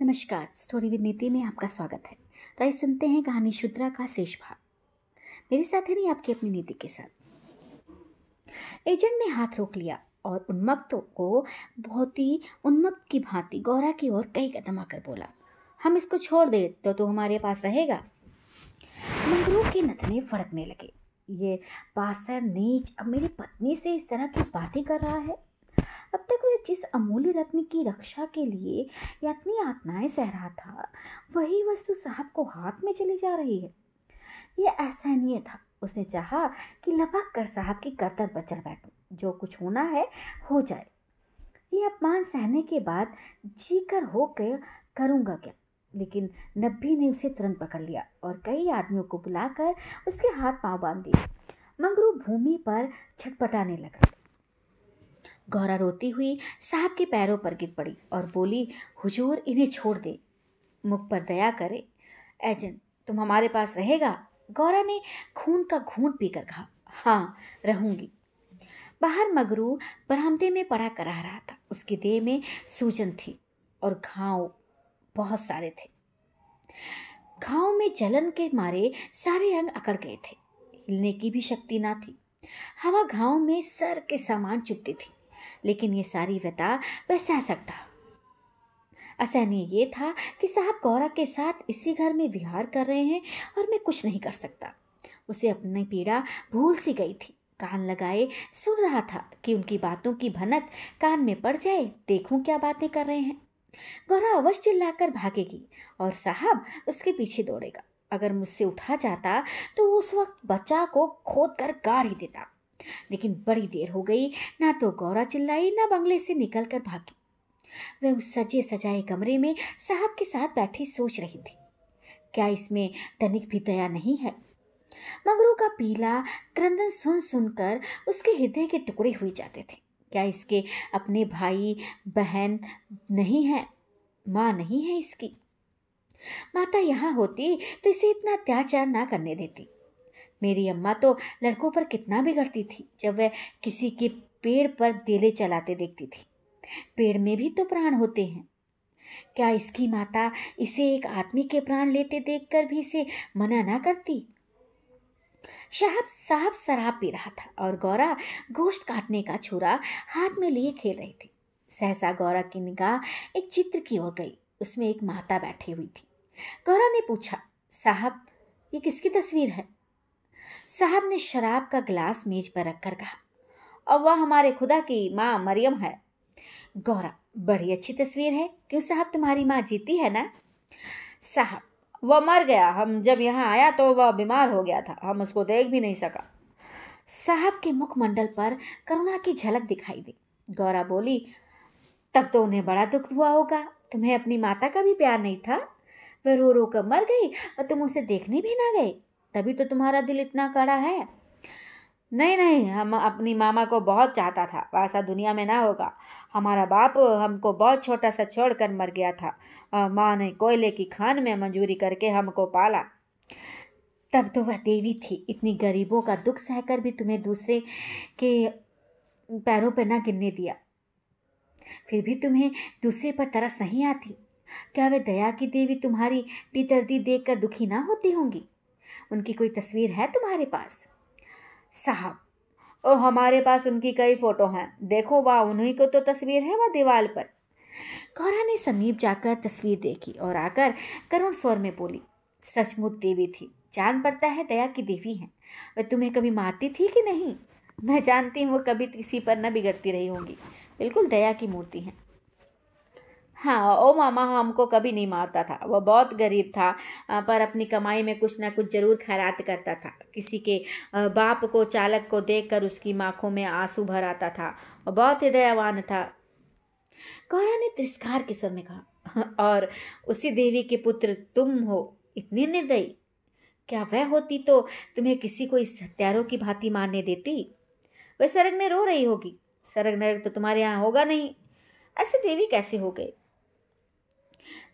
नमस्कार, story with नीति में आपका स्वागत है। तो आइए सुनते हैं कहानी शुद्रा का शेष भाग। मेरे साथ है नहीं आपकी अपनी नीति के साथ। एजेंट ने हाथ रोक लिया और उन्मत्तों को बहुत ही उन्मत्त की भांति गौरा की ओर कई कदम आकर बोला, हम इसको छोड़ दे तो तू हमारे पास रहेगा? मंगरू के नथने फड़कने लगे, ये पासर नीच अब मेरी पत्नी से इस तरह की बातें कर रहा है? अब तक वह जिस अमूल्य रत्न की रक्षा के लिए यातनी आत्माएँ सह रहा था, वही वस्तु साहब को हाथ में चली जा रही है। यह असहनीय था। उसने चाहा कि लपक कर साहब की करतन पर चढ़ बैठूं। जो कुछ होना है, हो जाए। ये अपमान सहने के बाद जी कर हो कर करूँगा क्या? लेकिन नब्बी ने उसे तुरंत पकड़ लिया और कई आदमियों को बुलाकर उसके हाथ पाँव बाँध दिए। मंगरू भूमि पर छटपटाने लगा। गौरा रोती हुई साहब के पैरों पर गिर पड़ी और बोली, हुजूर, इन्हें छोड़ दे। मुख पर दया करे। एजन तुम हमारे पास रहेगा? गौरा ने खून का घूंट पीकर कहा हाँ रहूँगी। बाहर मगरू बरामदे में पड़ा करा रहा था। उसकी देह में सूजन थी और घाव बहुत सारे थे। घाव में जलन के मारे सारे अंग अकड़ गए थे। हिलने की भी शक्ति ना थी। हवा घाव में सर के सामान चुपती थी। लेकिन ये सारी व्यता वह सह सकता। असहनीय ये था कि साहब गौरा के साथ इसी घर में विहार कर रहे हैं और मैं कुछ नहीं कर सकता। उसे अपनी पीड़ा भूल सी गई थी। कान लगाए, सुन रहा था कि उनकी बातों की भनक कान में पड़ जाए, देखूँ क्या बातें कर रहे हैं। गौरा अवश्य चिल्लाकर भागेगी और साहब उसके पीछे दौड़ेगा। अगर मुझसे उठा जाता तो उस वक्त बच्चा को खोद कर गाड़ ही देता। लेकिन बड़ी देर हो गई, ना तो गौरा चिल्लाई, ना बंगले से निकल कर भागी। वह उस सजे सजाए कमरे में साहब के साथ बैठी सोच रही थी, क्या इसमें तनिक भी दया नहीं है? मगरू का पीला क्रंदन सुन सुनकर उसके हृदय के टुकड़े हुए जाते थे। क्या इसके अपने भाई, बहन नहीं है? माँ नहीं है इसकी? माता यहाँ होती तो इसे इतना अत्याचार ना करने देती। मेरी अम्मा तो लड़कों पर कितना बिगड़ती थी, जब वह किसी के पेड़ पर देले चलाते देखती थी। पेड़ में भी तो प्राण होते हैं। क्या इसकी माता इसे एक आदमी के प्राण लेते देखकर भी इसे मना ना करती? साहब साहब शराब पी रहा था और गौरा गोश्त काटने का छुरा हाथ में लिए खेल रही थी। सहसा गौरा की निगाह एक चित्र की ओर गई, उसमें एक माता बैठी हुई थी। गौरा ने पूछा, साहब, ये किसकी तस्वीर है? साहब ने शराब का गिलास मेज पर रखकर कहा और वह हमारे खुदा की माँ मरियम है। गौरा, बड़ी अच्छी तस्वीर है। क्यों साहब तुम्हारी माँ जीती है ना? साहब, वह मर गया। हम जब यहाँ आया तो वह बीमार हो गया था। हम उसको देख भी नहीं सका। साहब के मुखमंडल पर करुणा की झलक दिखाई दी। गौरा बोली, तब तो उन्हें बड़ा दुख हुआ होगा। तुम्हें अपनी माता का भी प्यार नहीं था? वह रो रो कर मर गई और तुम उसे देखने भी ना गए। तभी तो तुम्हारा दिल इतना कड़ा है। नहीं नहीं, हम अपनी मामा को बहुत चाहता था। वैसा दुनिया में ना होगा। हमारा बाप हमको बहुत छोटा सा छोड़ कर मर गया था। माँ ने कोयले की खान में मंजूरी करके हमको पाला। तब तो वह देवी थी। इतनी गरीबों का दुख सहकर भी तुम्हें दूसरे के पैरों पर ना गिरने दिया। फिर भी तुम्हें दूसरे पर तरस नहीं आती। क्या वे दया की देवी तुम्हारी पितरदी देखकर दुखी ना होती होंगी? उनकी कोई तस्वीर है तुम्हारे पास? साहब, ओ, हमारे पास उनकी कई फ़ोटो हैं। देखो, वाह, उन्हीं को तो तस्वीर है वह दीवार पर। गौरा ने समीप जाकर तस्वीर देखी और आकर करुण स्वर में बोली, सचमुच देवी थी, जान पड़ता है दया की देवी है। वह तुम्हें कभी मारती थी कि नहीं? मैं जानती हूँ वो कभी किसी पर न बिगड़ती रही होंगी। बिल्कुल दया की मूर्ति है। हाँ ओ मामा हमको कभी नहीं मारता था। वह बहुत गरीब था पर अपनी कमाई में कुछ ना कुछ ज़रूर खैरात करता था। किसी के बाप को, चालक को देखकर उसकी आँखों में आँसू भर आता था। और बहुत ही दयावान था। गौरा ने तिरस्कार के स्वर में कहा, और उसी देवी के पुत्र तुम हो, इतनी निर्दयी। क्या वह होती तो तुम्हें किसी को इस हत्यारों की भांति मारने देती? वह सरग में रो रही होगी। सरग नरग तो तुम्हारे यहाँ होगा नहीं। ऐसे देवी कैसे हो गए?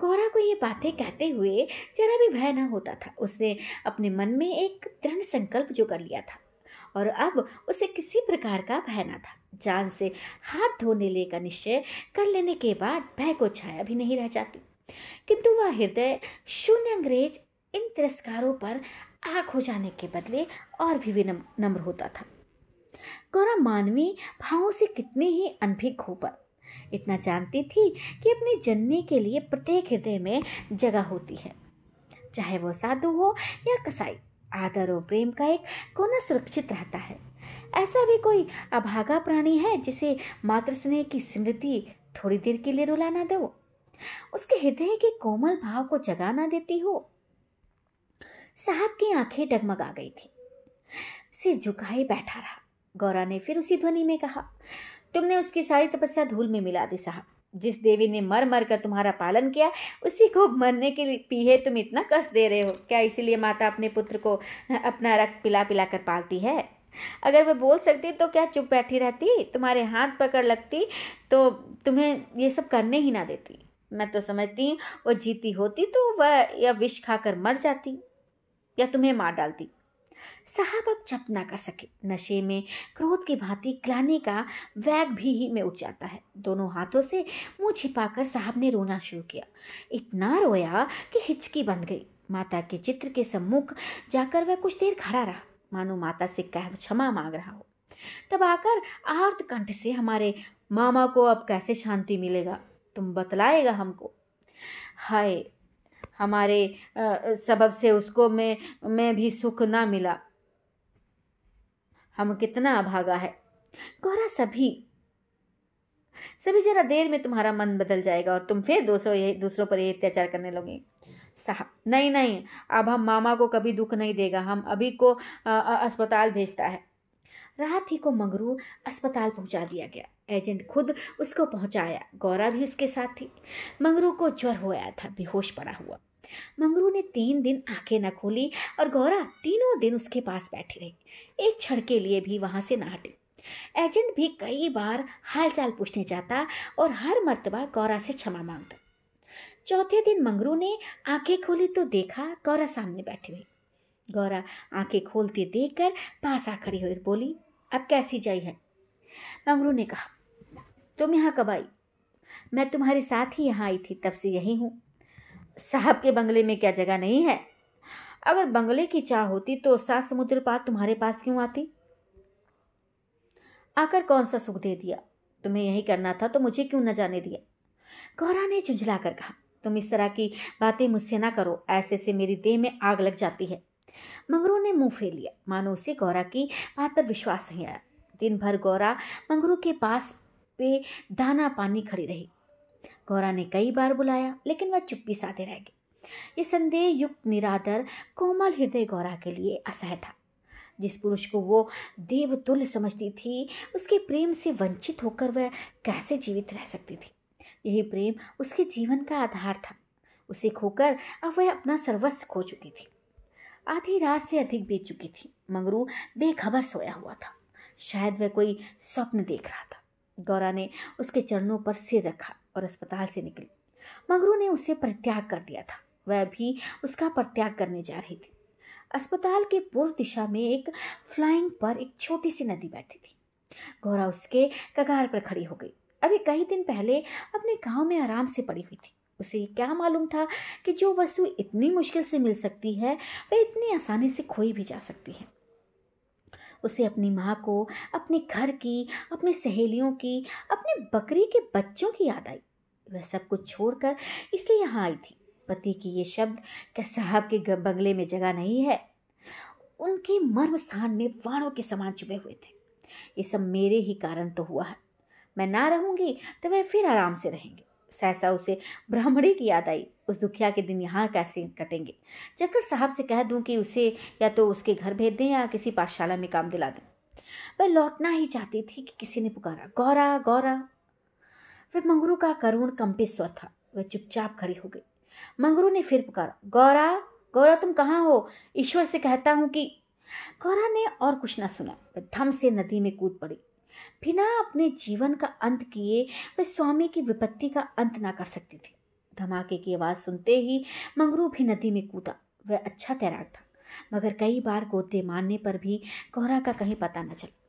गौरा को ये बातें कहते हुए जरा भी भय न होता था। उसने अपने मन में एक दृढ़ संकल्प जो कर लिया था और अब उसे किसी प्रकार का भय न था। जान से हाथ धोने ले का निश्चय कर लेने के बाद भय को छाया भी नहीं रह जाती। किंतु वह हृदय शून्य अंग्रेज़ इन तिरस्कारों पर आग हो जाने के बदले और भी विनम्र होता था। गौरा मानवी भावों से कितने ही अनभिक हो पर इतना जानती थी कि अपने जननी के लिए प्रत्येक हृदय में जगह होती है। चाहे वो साधु हो या कसाई, आदर और प्रेम का एक कोना सुरक्षित रहता है। ऐसा भी कोई अभागा प्राणी है जिसे मातृ स्नेह की स्मृति थोड़ी देर के लिए रुला ना दो? उसके हृदय के कोमल भाव को जगा ना देती हो? साहब की आँखें डगमगा गई थी। सिर झुकाए बैठा रहा। गौरा ने फिर उसी ध्वनि में कहा तुमने उसकी सारी तपस्या धूल में मिला दी साहब। जिस देवी ने मर मर कर तुम्हारा पालन किया, उसी को मरने के लिए पीहे तुम इतना कष्ट दे रहे हो। क्या इसीलिए माता अपने पुत्र को अपना रक्त पिला पिला कर पालती है? अगर वह बोल सकती तो क्या चुप बैठी रहती? तुम्हारे हाथ पकड़ लगती तो तुम्हें ये सब करने ही ना देती। मैं तो समझती, वो जीती होती तो वह या विष खाकर मर जाती। या तुम्हें मार डालती? साहब अब चप ना कर सके। नशे में क्रोध की भांति क्लाने का वैग भी ही में उठ जाता है। दोनों हाथों से मुँह छिपाकर साहब ने रोना शुरू किया। इतना रोया कि हिचकी बंद गई। माता के चित्र के सम्मुख जाकर वह कुछ देर खड़ा रहा। मानो माता से कह क्षमा मांग रहा हो। तब आकर आर्त कंठ से हमारे मामा को अब कैसे शांति मिलेगा? तुम बतलाएगा हमको। हाय हमारे सबब से उसको में में भी सुख ना मिला। हम कितना अभागा है। गौरा सभी सभी जरा देर में तुम्हारा मन बदल जाएगा और तुम फिर दूसरों ये, दूसरों पर ये अत्याचार करने लोगे साहब, नहीं नहीं, अब हम मामा को कभी दुख नहीं देगा। हम अभी को अस्पताल भेजता है। रात ही को मंगरू अस्पताल पहुँचा दिया गया। एजेंट खुद उसको पहुँचाया। गौरा भी उसके साथ थी। मंगरू को ज्वर हो आया था, बेहोश पड़ा हुआ। मंगरू ने तीन दिन आँखें न खोली और गौरा तीनों दिन उसके पास बैठी रही। एक क्षण के लिए भी वहाँ से न हटी। एजेंट भी कई बार हालचाल पूछने जाता और हर मर्तबा गौरा से क्षमा माँगता। चौथे दिन मंगरू ने आँखें खोली तो देखा गौरा सामने बैठी हुई गौरा आँखें खोलती देखकर पास आ खड़ी हुई बोली अब कैसी है? मंगरू ने कहा, तुम यहाँ कब आई? मैं तुम्हारे साथ ही यहाँ आई थी, तब से यही हूँ। साहब के बंगले में क्या जगह नहीं है? अगर बंगले की चाह होती तो सात समुद्र पार तुम्हारे पास क्यों आती? आकर कौन सा सुख दे दिया? तुम्हें यही करना था तो मुझे क्यों न जाने दिया? गौरा ने झुंझला कर कहा, तुम इस तरह की बातें मुझसे ना करो। ऐसे से मेरी देह में आग लग जाती है। मंगरू ने मुँह फेर लिया। मानो उसे गौरा की बात पर विश्वास नहीं आया। दिन भर गौरा मंगरू के पास पे दाना पानी खड़ी रही। गौरा ने कई बार बुलाया, लेकिन वह चुप्पी साधे रह गई। ये संदेह युक्त, निरादर, कोमल हृदय गौरा के लिए असह था। जिस पुरुष को वो देवतुल्य समझती थी, उसके प्रेम से वंचित होकर वह कैसे जीवित रह सकती थी? यही प्रेम उसके जीवन का आधार था। उसे खोकर अब वह अपना सर्वस्व खो चुकी थी। आधी रात से अधिक बीत चुकी थी, मंगरू बेखबर सोया हुआ था। शायद वह कोई स्वप्न देख रहा था। गौरा ने उसके चरणों पर सिर रखा और अस्पताल से निकली। मंगरू ने उसे परित्याग कर दिया था। वह भी उसका परित्याग करने जा रही थी। अस्पताल के पूर्व दिशा में एक फ्लाइंग पर एक छोटी सी नदी बैठी थी। गौरा उसके कगार पर खड़ी हो गई। अभी कई दिन पहले अपने गाँव में आराम से पड़ी हुई थी। उसे क्या मालूम था कि जो वस्तु इतनी मुश्किल से मिल सकती है वह इतनी आसानी से खोई भी जा सकती है। उसे अपनी माँ को, अपने घर की, अपनी सहेलियों की, अपने बकरी के बच्चों की याद आई। वह सब कुछ छोड़कर इसलिए यहाँ आई थी। पति की ये शब्द क्या साहब के बंगले में जगह नहीं है? उनके मर्म स्थान में वाणों के समान चुभे हुए थे। ये सब मेरे ही कारण तो हुआ है। मैं ना रहूँगी तो वह फिर आराम से रहेंगे। सहसा उसे ब्राह्मणी की याद आई, उस दुखिया के दिन यहाँ कैसे कटेंगे? चक्कर साहब से कह दूँ कि उसे या तो उसके घर भेज दें या किसी पाठशाला में काम दिला दें। वह लौटना ही चाहती थी कि किसी ने पुकारा, गौरा गौरा। फिर मंगरू का करुण कंपित स्वर था, वह चुपचाप खड़ी हो गई। मंगरू ने फिर पुकारा, गौरा गौरा तुम कहाँ हो? ईश्वर से कहता हूँ कि गौरा ने और कुछ ना सुना, वह धम से नदी में कूद पड़ी। बिना अपने जीवन का अंत किए वह स्वामी की विपत्ति का अंत ना कर सकती थी। धमाके की आवाज़ सुनते ही मंगरू भी नदी में कूदा। वह अच्छा तैराक था, मगर कई बार गोते मारने पर भी कोहरा का कहीं पता न चला।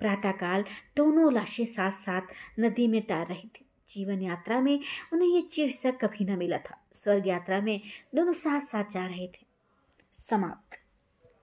प्रातःकाल दोनों लाशें साथ साथ नदी में तैर रही थी। जीवन यात्रा में उन्हें यह शीर्षक कभी न मिला था। स्वर्ग यात्रा में दोनों साथ साथ जा रहे थे। समाप्त।